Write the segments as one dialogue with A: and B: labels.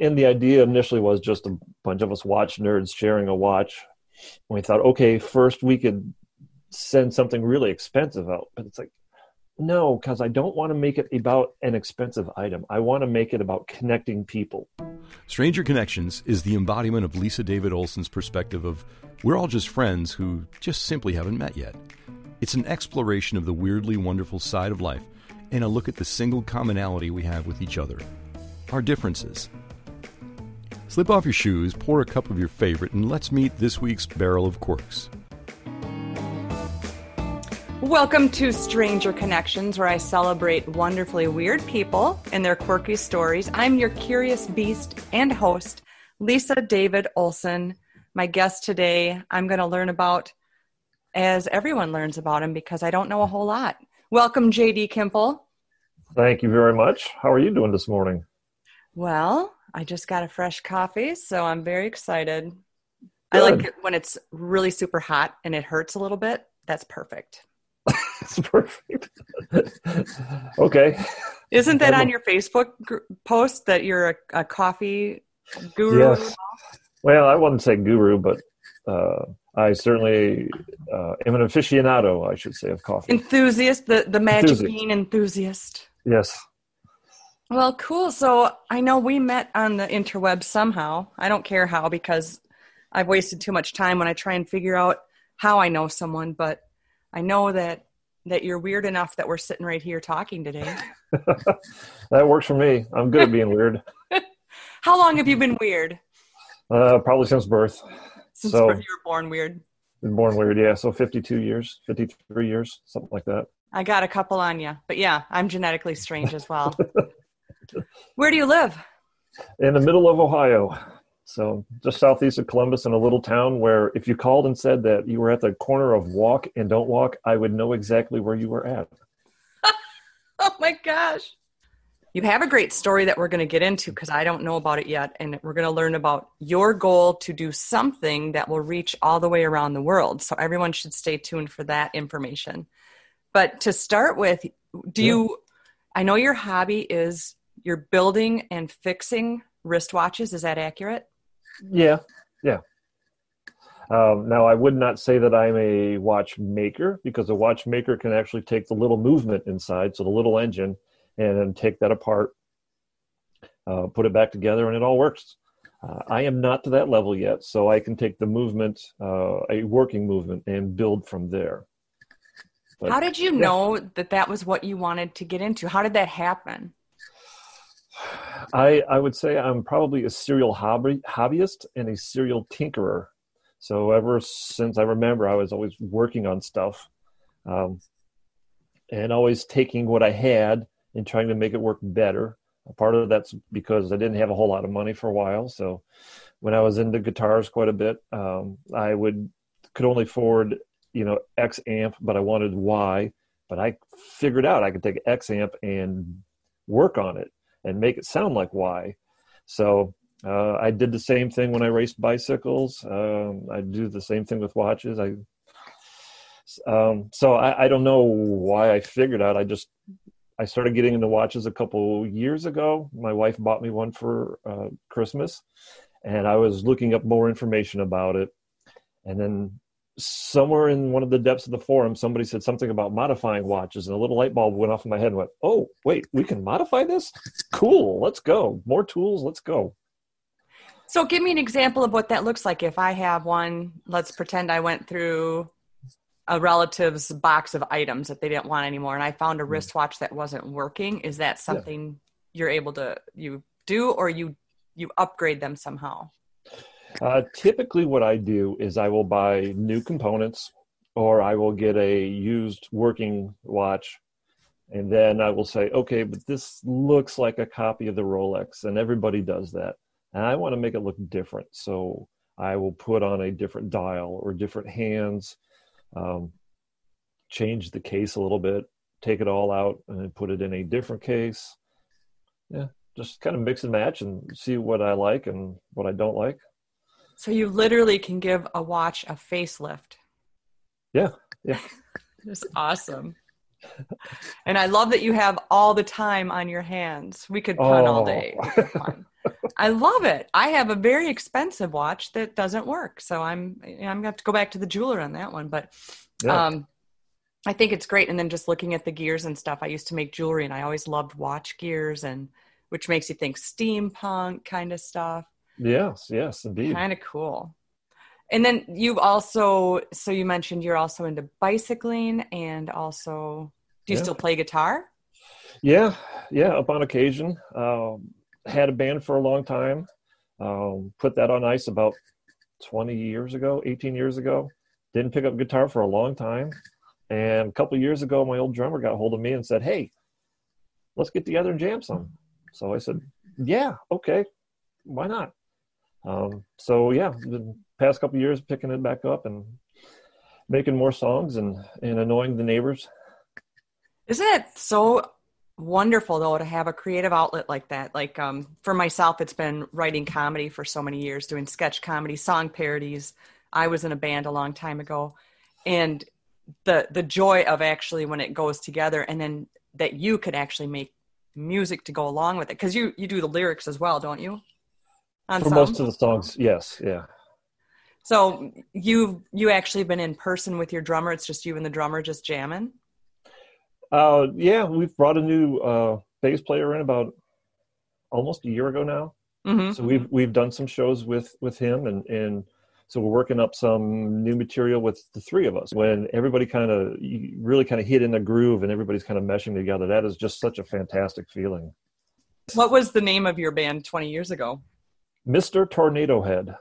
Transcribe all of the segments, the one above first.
A: And the idea initially was just a bunch of us watch nerds sharing a watch. And we thought, okay, first we could send something really expensive out, but it's like, no, because I don't want to make it about an expensive item. I want to make it about connecting people.
B: Stranger Connections is the embodiment of Lisa David Olson's perspective of we're all just friends who just simply haven't met yet. It's an exploration of the weirdly wonderful side of life and a look at the single commonality we have with each other our differences. Slip off your shoes, pour a cup of your favorite, and let's meet this week's Barrel of Quirks.
C: Welcome to Stranger Connections, where I celebrate wonderfully weird people and their quirky stories. I'm your curious beast and host, Lisa David Olson. My guest today, I'm going to learn about as everyone learns about him because I don't know a whole lot. Welcome, JD Kimple.
A: Thank you very much. How are you doing this morning?
C: Well, I just got a fresh coffee, so I'm very excited. Good. I like it when it's really super hot and it hurts a little bit. That's perfect.
A: That's perfect. okay.
C: Isn't that on your Facebook post that you're a, a coffee guru?
A: Yes. Well, I wouldn't say guru, but uh, I certainly uh, am an aficionado, I should say, of coffee.
C: Enthusiast, the, the magic enthusiast. bean enthusiast.
A: Yes.
C: Well, cool. So I know we met on the interweb somehow. I don't care how because I've wasted too much time when I try and figure out how I know someone, but I know that that you're weird enough that we're sitting right here talking today.
A: that works for me. I'm good at being weird.
C: how long have you been weird?
A: Uh, probably since birth.
C: Since so, birth, you were born weird.
A: Born weird, yeah. So 52 years, 53 years, something like that.
C: I got a couple on you, but yeah, I'm genetically strange as well. Where do you live?
A: In the middle of Ohio. So just southeast of Columbus in a little town where if you called and said that you were at the corner of walk and don't walk, I would know exactly where you were at.
C: oh my gosh. You have a great story that we're going to get into because I don't know about it yet. And we're going to learn about your goal to do something that will reach all the way around the world. So everyone should stay tuned for that information. But to start with, do yeah. you, I know your hobby is you're building and fixing wristwatches. Is that accurate?
A: Yeah, yeah. Um, now, I would not say that I'm a watchmaker because a watchmaker can actually take the little movement inside, so the little engine, and then take that apart, uh, put it back together, and it all works. Uh, I am not to that level yet, so I can take the movement, uh, a working movement, and build from there.
C: But, How did you yeah. know that that was what you wanted to get into? How did that happen?
A: I I would say I'm probably a serial hobby hobbyist and a serial tinkerer. So ever since I remember, I was always working on stuff, um, and always taking what I had and trying to make it work better. Part of that's because I didn't have a whole lot of money for a while. So when I was into guitars quite a bit, um, I would could only afford you know X amp, but I wanted Y. But I figured out I could take X amp and work on it and make it sound like why. So Uh, I did the same thing when I raced bicycles. Um, I do the same thing with watches. I um, so I, I, don't know why I figured out. I just I started getting into watches a couple years ago. My wife bought me one for uh, Christmas, and I was looking up more information about it. And then somewhere in one of the depths of the forum, somebody said something about modifying watches, and a little light bulb went off in my head and went, "Oh, wait, we can modify this? Cool, let's go. More tools, let's go."
C: So, give me an example of what that looks like. If I have one, let's pretend I went through a relative's box of items that they didn't want anymore, and I found a hmm. wristwatch that wasn't working. Is that something yeah. you're able to you do, or you you upgrade them somehow?
A: Uh, typically, what I do is I will buy new components, or I will get a used working watch, and then I will say, okay, but this looks like a copy of the Rolex, and everybody does that, and I want to make it look different, so I will put on a different dial or different hands, um, change the case a little bit, take it all out, and put it in a different case. Yeah, just kind of mix and match and see what I like and what I don't like.
C: So you literally can give a watch a facelift.
A: Yeah, yeah.
C: It's awesome. and I love that you have all the time on your hands. We could pun oh. all day. I love it. I have a very expensive watch that doesn't work, so I'm I'm gonna have to go back to the jeweler on that one. But yeah. um, I think it's great. And then just looking at the gears and stuff, I used to make jewelry, and I always loved watch gears, and which makes you think steampunk kind of stuff.
A: Yes, yes, indeed.
C: Kind of cool. And then you've also, so you mentioned you're also into bicycling and also, do you yeah. still play guitar?
A: Yeah, yeah, up on occasion. Um, had a band for a long time. Um, put that on ice about 20 years ago, 18 years ago. Didn't pick up guitar for a long time. And a couple years ago, my old drummer got hold of me and said, Hey, let's get together and jam some. So I said, Yeah, okay, why not? Um, so yeah, the past couple years picking it back up and making more songs and, and annoying the neighbors.
C: Isn't it so wonderful though to have a creative outlet like that? Like um, for myself, it's been writing comedy for so many years, doing sketch comedy, song parodies. I was in a band a long time ago, and the the joy of actually when it goes together, and then that you could actually make music to go along with it because you you do the lyrics as well, don't you?
A: For most of the songs yes yeah.
C: So you you actually been in person with your drummer it's just you and the drummer just jamming?
A: Uh yeah we've brought a new uh bass player in about almost a year ago now. Mm-hmm. so we've we've done some shows with with him and and so we're working up some new material with the three of us. When everybody kind of really kind of hit in the groove and everybody's kind of meshing together that is just such a fantastic feeling.
C: What was the name of your band 20 years ago
A: Mr. Tornado Head.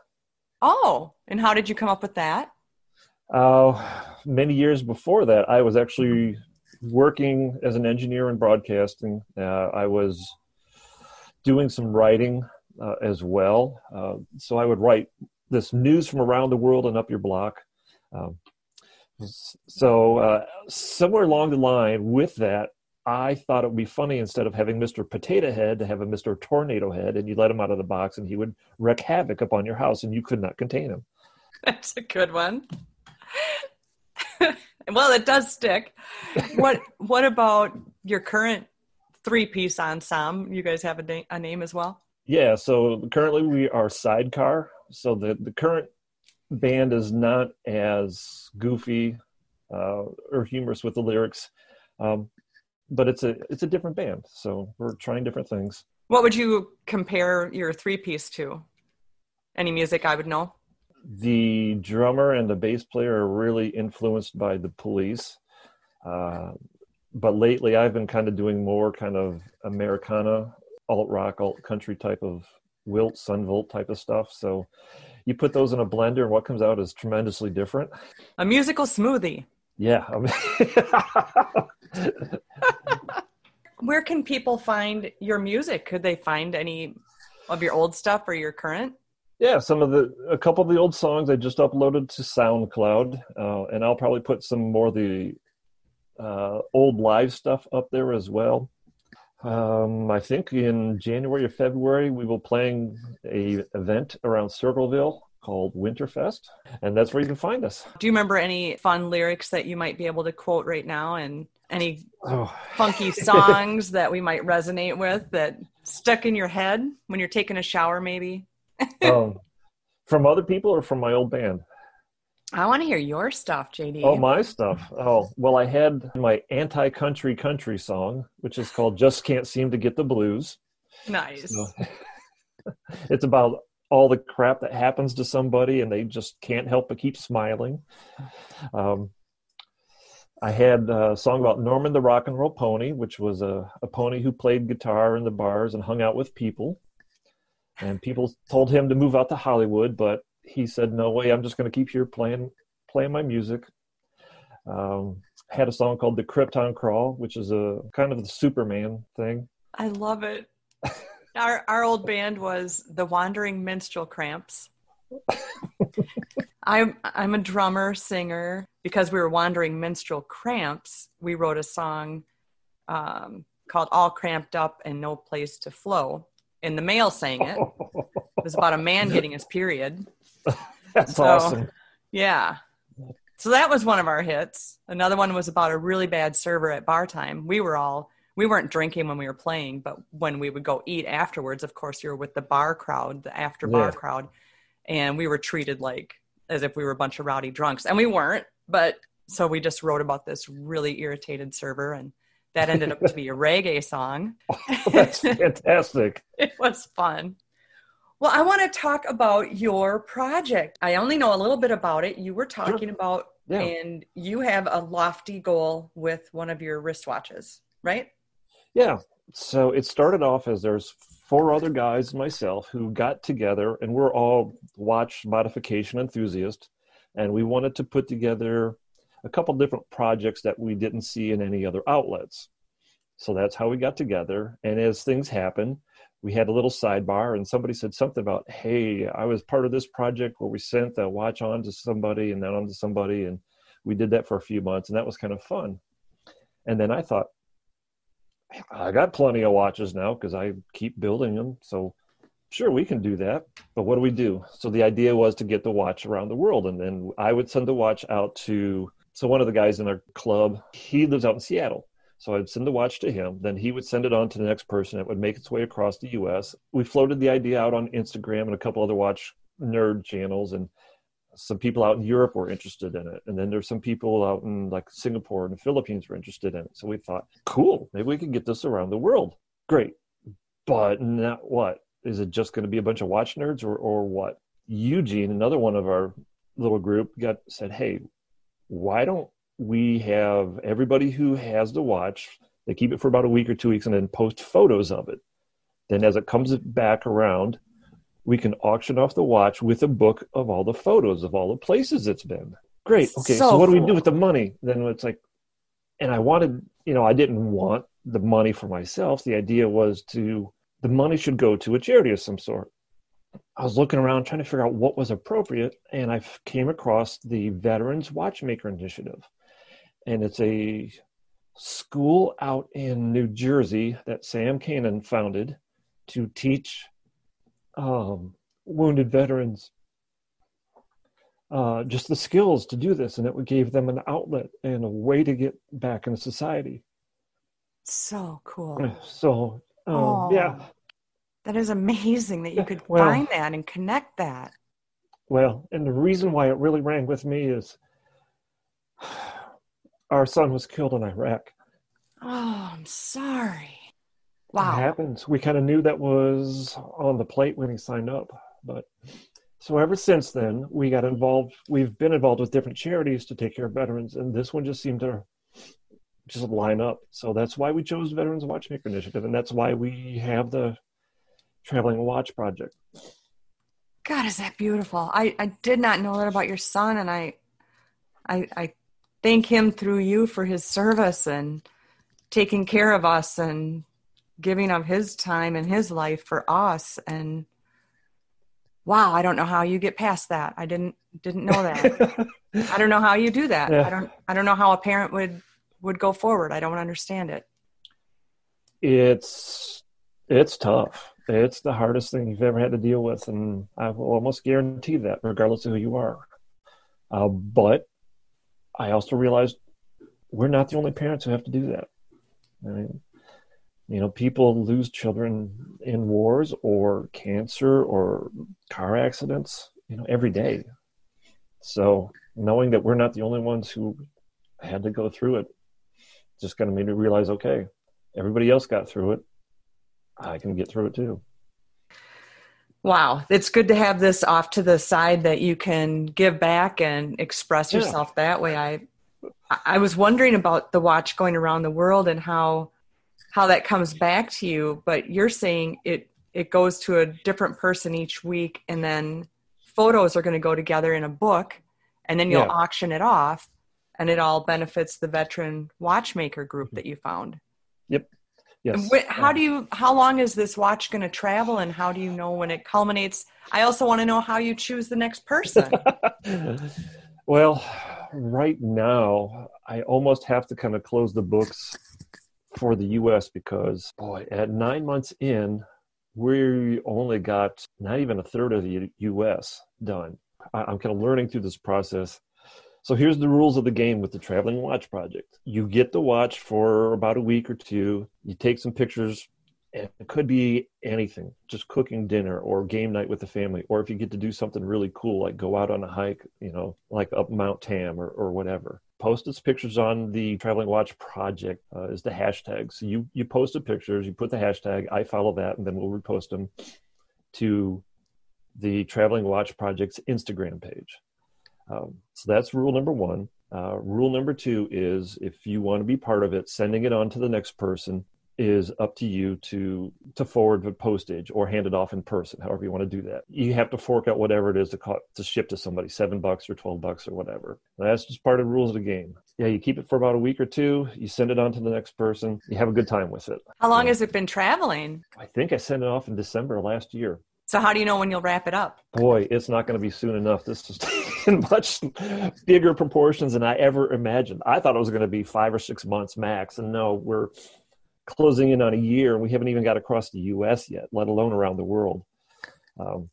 C: Oh, and how did you come up with that?
A: Uh, many years before that, I was actually working as an engineer in broadcasting. Uh, I was doing some writing uh, as well. Uh, so I would write this news from around the world and up your block. Um, so uh, somewhere along the line with that, I thought it would be funny instead of having Mr. Potato Head to have a Mr. Tornado Head, and you let him out of the box, and he would wreak havoc upon your house, and you could not contain him.
C: That's a good one. well, it does stick. What What about your current three piece ensemble? You guys have a, na- a name as well.
A: Yeah. So currently we are Sidecar. So the the current band is not as goofy uh, or humorous with the lyrics. Um, but it's a it's a different band so we're trying different things.
C: What would you compare your three piece to? Any music i would know?
A: The drummer and the bass player are really influenced by the police uh, but lately i've been kind of doing more kind of americana alt rock alt country type of Wilco Son Volt type of stuff. So you put those in a blender and what comes out is tremendously different.
C: A musical smoothie
A: yeah
C: Where can people find your music? Could they find any of your old stuff or your current?
A: Yeah, some of the a couple of the old songs I just uploaded to SoundCloud, uh, and I'll probably put some more of the uh, old live stuff up there as well. Um, I think in January or February we will playing a event around Circleville called Winterfest, and that's where you can find us.
C: Do you remember any fun lyrics that you might be able to quote right now, and any
A: Oh,
C: funky songs that we might resonate with that stuck in your head when you're taking a shower, maybe?
A: um, from other people or from my old band?
C: I want to hear your stuff, JD.
A: Oh, my stuff. Oh, well, I had my anti country country song, which is called Just Can't Seem to Get the Blues.
C: nice.
A: So, it's about all the crap that happens to somebody and they just can't help but keep smiling. Um, I had a song about Norman the Rock and Roll Pony, which was a, a pony who played guitar in the bars and hung out with people. And people told him to move out to Hollywood, but he said, "No way! I'm just going to keep here playing playing my music." Um, had a song called "The Krypton Crawl," which is a kind of the Superman thing.
C: I love it. our our old band was the Wandering Minstrel Cramps. I'm I'm a drummer singer because we were Wandering Minstrel Cramps. We wrote a song um, called "All Cramped Up and No Place to Flow," and the male sang it. It was about a man getting his period.
A: That's
C: So-
A: awesome.
C: Yeah. So that was one of our hits. Another one was about a really bad server at bar time. We were all we weren't drinking when we were playing, but when we would go eat afterwards, of course, you were with the bar crowd, the after bar
A: Yeah.
C: crowd, and we were treated like as if we were a bunch of rowdy drunks, and we weren't. But so we just wrote about this really irritated server, and that ended up to be a reggae song.
A: Oh, that's fantastic.
C: it was fun. Well, I want to talk about your project. I only know a little bit about it. You were talking about,
A: Yeah.
C: and you have a lofty goal with one of your wristwatches, right?
A: Yeah. So it started off as there's four other guys myself who got together, and we're all watch modification enthusiasts, and we wanted to put together a couple different projects that we didn't see in any other outlets. So that's how we got together. And as things happen, we had a little sidebar, and somebody said something about, "Hey, I was part of this project where we sent the watch on to somebody and then on to somebody, and we did that for a few months, and that was kind of fun." And then I thought, I got plenty of watches now because I keep building them. So sure, we can do that. But what do we do? So the idea was to get the watch around the world. And then I would send the watch out to, so one of the guys in our club, he lives out in Seattle. So I'd send the watch to him. Then he would send it on to the next person. It would make its way across the US. We floated the idea out on Instagram and a couple other watch nerd channels. And some people out in Europe were interested in it. And then there's some people out in like Singapore and the Philippines were interested in it. So we thought, cool, maybe we can get this around the world. Great. But now what? Is it just going to be a bunch of watch nerds or, or what? Eugene, another one of our little group, got said, Hey, why don't we have everybody who has the watch, they keep it for about a week or two weeks and then post photos of it. Then as it comes back around, we can auction off the watch with a book of all the photos of all the places it's been. Great. Okay, so,
C: So
A: what do we do with the money? Then it's like, and I wanted, you know, I didn't want the money for myself. The idea was to, the money should go to a charity of some sort. I was looking around trying to figure out what was appropriate, and I came across the Veterans Watchmaker Initiative. And it's a school out in New Jersey that Sam Cannan founded to teach um, wounded veterans uh, just the skills to do this, and it gave them an outlet and a way to get back into society.
C: So cool.
A: So, um,
C: Oh,
A: yeah,
C: That is amazing that you could
A: Well-
C: find that and connect that.
A: well, and the reason why it really rang with me is our son was killed in Iraq.
C: Oh, I'm sorry.
A: It happens. We kind of knew that was on the plate when he signed up, but so ever since then we got involved. We've been involved with different charities to take care of veterans, and this one just seemed to just line up. So that's why we chose Veterans Watchmaker Initiative, and that's why we have the Traveling Watch Project.
C: God, is that beautiful? I, I did not know that about your son, and I, I, I thank him through you for his service and taking care of us and giving of his time and his life for us. And wow, I don't know how you get past that. I didn't didn't know that. I don't know how you do that.
A: Yeah.
C: I don't I don't know how a parent would would go forward. I don't understand it.
A: It's it's tough. It's the hardest thing you've ever had to deal with, and I will almost guarantee that, regardless of who you are. Uh, but I also realized we're not the only parents who have to do that. I mean, you know, people lose children in wars or cancer or car accidents, you know, every day. So knowing that we're not the only ones who had to go through it just kind of made me realize, okay, everybody else got through it. I can get through it too.
C: Wow, it's good to have this off to the side that you can give back and express yourself yeah. that way. I I was wondering about the watch going around the world and how how that comes back to you, but you're saying it it goes to a different person each week and then photos are going to go together in a book and then you'll yeah. auction it off and it all benefits the veteran watchmaker group mm-hmm. that you found.
A: Yep. Yes.
C: How do you? How long is this watch going to travel, and how do you know when it culminates? I also want to know how you choose the next person.
A: well, right now, I almost have to kind of close the books for the U.S. because, boy, at nine months in, we only got not even a third of the U.S. done. I'm kind of learning through this process so here's the rules of the game with the Traveling Watch Project. You get the watch for about a week or two. You take some pictures. And it could be anything, just cooking dinner or game night with the family, or if you get to do something really cool, like go out on a hike, you know, like up Mount Tam or, or whatever. Post its pictures on the Traveling Watch Project uh, is the hashtag. So you you post the pictures, you put the hashtag, I follow that, and then we'll repost them to the Traveling Watch Project's Instagram page. Um, so that's rule number one. Uh, rule number two is if you want to be part of it, sending it on to the next person is up to you to to forward the postage or hand it off in person, however you want to do that. You have to fork out whatever it is to co- to ship to somebody, seven bucks or twelve bucks or whatever. That's just part of the rules of the game. Yeah, you keep it for about a week or two. You send it on to the next person. You have a good time with it.
C: How long has it been traveling?
A: I think I sent it off in December last year.
C: So how do you know when you'll wrap it up?
A: Boy, it's not going to be soon enough. This is in much bigger proportions than I ever imagined. I thought it was going to be five or six months max, and no, we're closing in on a year, and we haven't even got across the U.S. yet, let alone around the world. Um,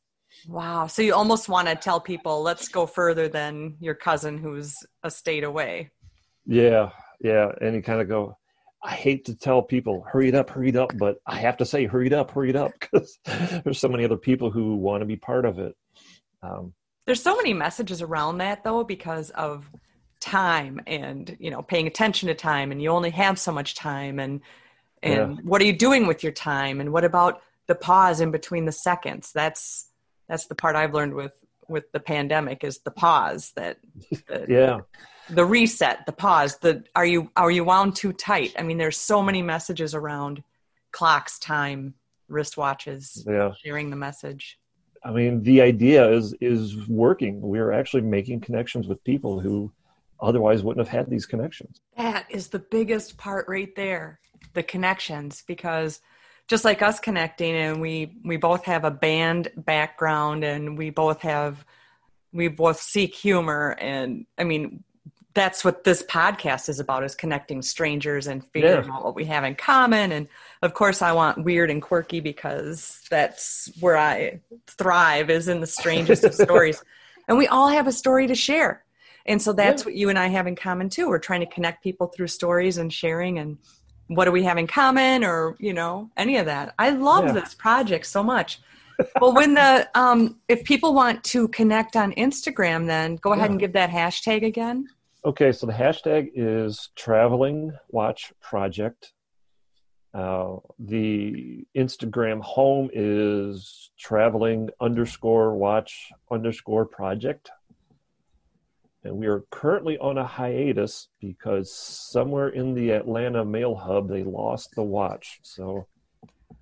C: wow! So you almost want to tell people, let's go further than your cousin who's a state away.
A: Yeah, yeah, and you kind of go. I hate to tell people hurry it up, hurry it up, but I have to say hurry it up, hurry it up because there's so many other people who want to be part of it. Um,
C: there's so many messages around that though because of time and you know paying attention to time and you only have so much time and and yeah. what are you doing with your time and what about the pause in between the seconds that's that's the part i've learned with with the pandemic is the pause that
A: the, yeah
C: the reset the pause the are you are you wound too tight i mean there's so many messages around clocks time wristwatches
A: yeah.
C: sharing the message
A: I mean, the idea is is working. We're actually making connections with people who otherwise wouldn't have had these connections.
C: That is the biggest part right there, the connections, because just like us connecting, and we we both have a band background, and we both have we both seek humor, and I mean, that's what this podcast is about is connecting strangers and figuring yeah. out what we have in common and of course i want weird and quirky because that's where i thrive is in the strangest of stories and we all have a story to share and so that's yeah. what you and i have in common too we're trying to connect people through stories and sharing and what do we have in common or you know any of that i love yeah. this project so much well when the um if people want to connect on instagram then go ahead and give that hashtag again
A: Okay, so the hashtag is traveling watch project. Uh, the Instagram home is traveling underscore watch underscore project. And we are currently on a hiatus because somewhere in the Atlanta mail hub they lost the watch. So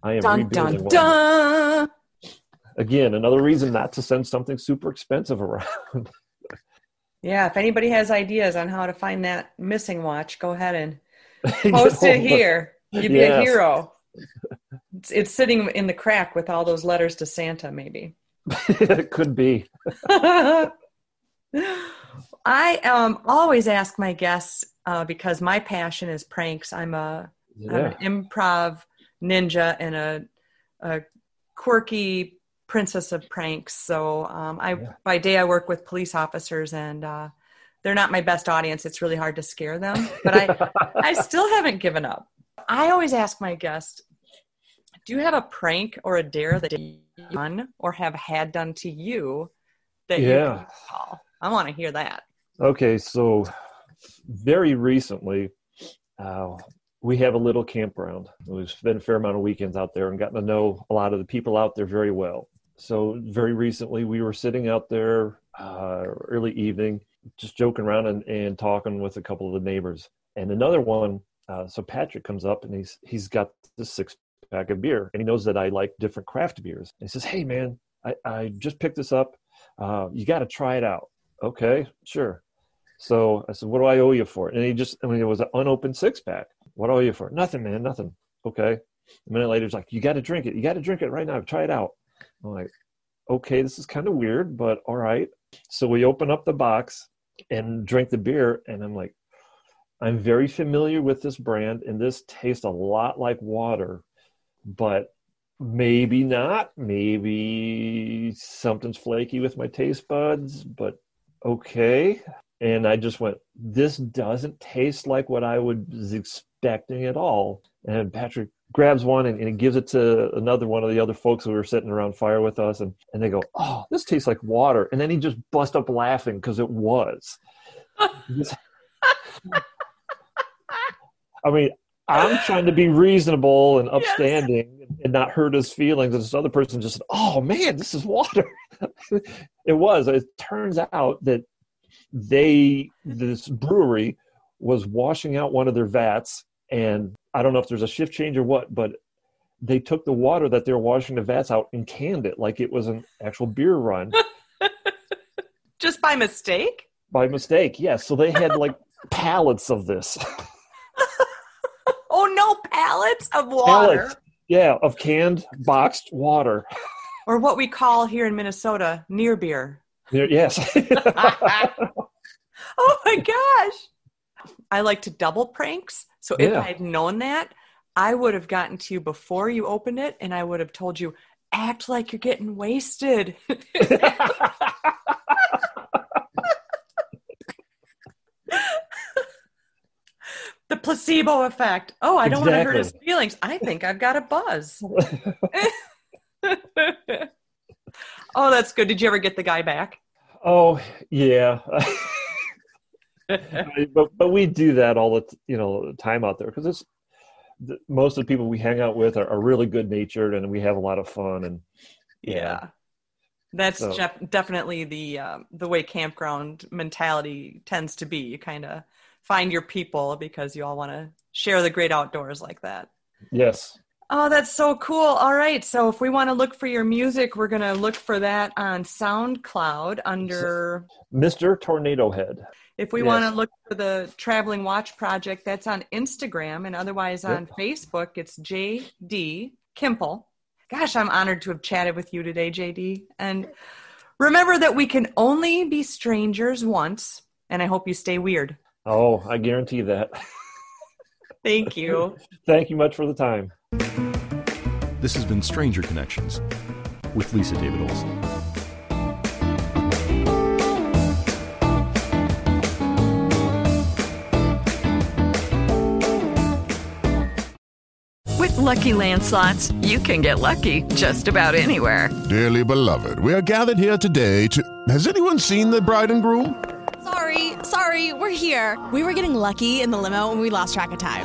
A: I am dun, rebuilding dun, dun. Again, another reason not to send something super expensive around.
C: Yeah, if anybody has ideas on how to find that missing watch, go ahead and post it here. You'd be yes. a hero. It's, it's, sitting in the crack with all those letters to Santa, maybe.
A: it could be.
C: I um, always ask my guests uh, because my passion is pranks. I'm a am an improv ninja and a, a quirky princess of pranks. So um, I
A: Yeah.
C: by day I work with police officers and uh, they're not my best audience. It's really hard to scare them, but I I still haven't given up. I always ask my guests, do you have a prank or a dare that you've done or have had done to you that
A: Yeah.
C: recall? I want to hear that.
A: Okay, so very recently, uh, we have a little campground. We've spent a fair amount of weekends out there and gotten to know a lot of the people out there very well. So very recently, we were sitting out there uh, early evening, just joking around and, and talking with a couple of the neighbors. And another one, uh, so Patrick comes up and he's he's got this six pack of beer, and he knows that I like different craft beers. And he says, "Hey, man, I, I just picked this up. Uh, you got to try it out." Okay, sure. So I said, "What do I owe you for? And he just, I mean, it was an unopened six pack. What owe you for? Nothing, man, nothing. Okay. A minute later, he's like, "You got to drink it. You got to drink it right now. Try it out." I'm like, "Okay, this is kind of weird, but all right." So we open up the box and drink the beer, and I'm like, "I'm very familiar with this brand, and this tastes a lot like water, but." Maybe not. Maybe something's flaky with my taste buds, but okay and I just went, "This doesn't taste like what I was expecting at all." And Patrick grabs one and, and he gives it to another one of the other folks who were sitting around fire with us, and and they go, "Oh, this tastes like water." And then he just bust up laughing because it was. I mean, I'm trying to be reasonable and upstanding and not hurt his feelings. And this other person just said, "Oh man, this is water." it was. It turns out that they this brewery was washing out one of their vats and i don't know if there's a shift change or what but they took the water that they were washing the vats out and canned it like it was an actual beer run
C: Just by mistake?
A: by mistake yes so they had like pallets of this
C: Oh no, pallets of water.
A: pallets yeah of canned boxed water
C: Or what we call here in Minnesota, near beer.
A: There- yes
C: Oh my gosh. I like to double pranks. So if
A: Yeah.
C: I had known that, I would have gotten to you before you opened it and I would have told you, act like you're getting wasted. the placebo effect. Oh, I don't want to hurt his feelings. I think I've got a buzz. oh, that's good. Did you ever get the guy back?
A: oh yeah but but we do that all the you know time out there because it's the, most of the people we hang out with are, are really good natured and we have a lot of fun and
C: Yeah. That's
A: So-
C: jef- definitely the um, the way campground mentality tends to be. You kind of find your people because you all want to share the great outdoors like that.
A: yes
C: Oh, that's so cool. All right. So if we want to look for your music, we're going to look for that on SoundCloud under
A: mr tornado head
C: if we
A: Yes.
C: want to look for the Traveling Watch Project, that's on Instagram and otherwise on Facebook, it's JD Kimple. Gosh, I'm honored to have chatted with you today, JD. And remember that we can only be strangers once, and I hope you stay weird.
A: oh i guarantee that
C: Thank you.
A: thank you much for the time
B: This has been Stranger Connections with Lisa David Olson.
D: With Lucky Land slots, you can get lucky just about anywhere.
E: Dearly beloved, we are gathered here today to. Has anyone seen the bride and groom?
F: Sorry, sorry, we're here. We were getting lucky in the limo and we lost track of time.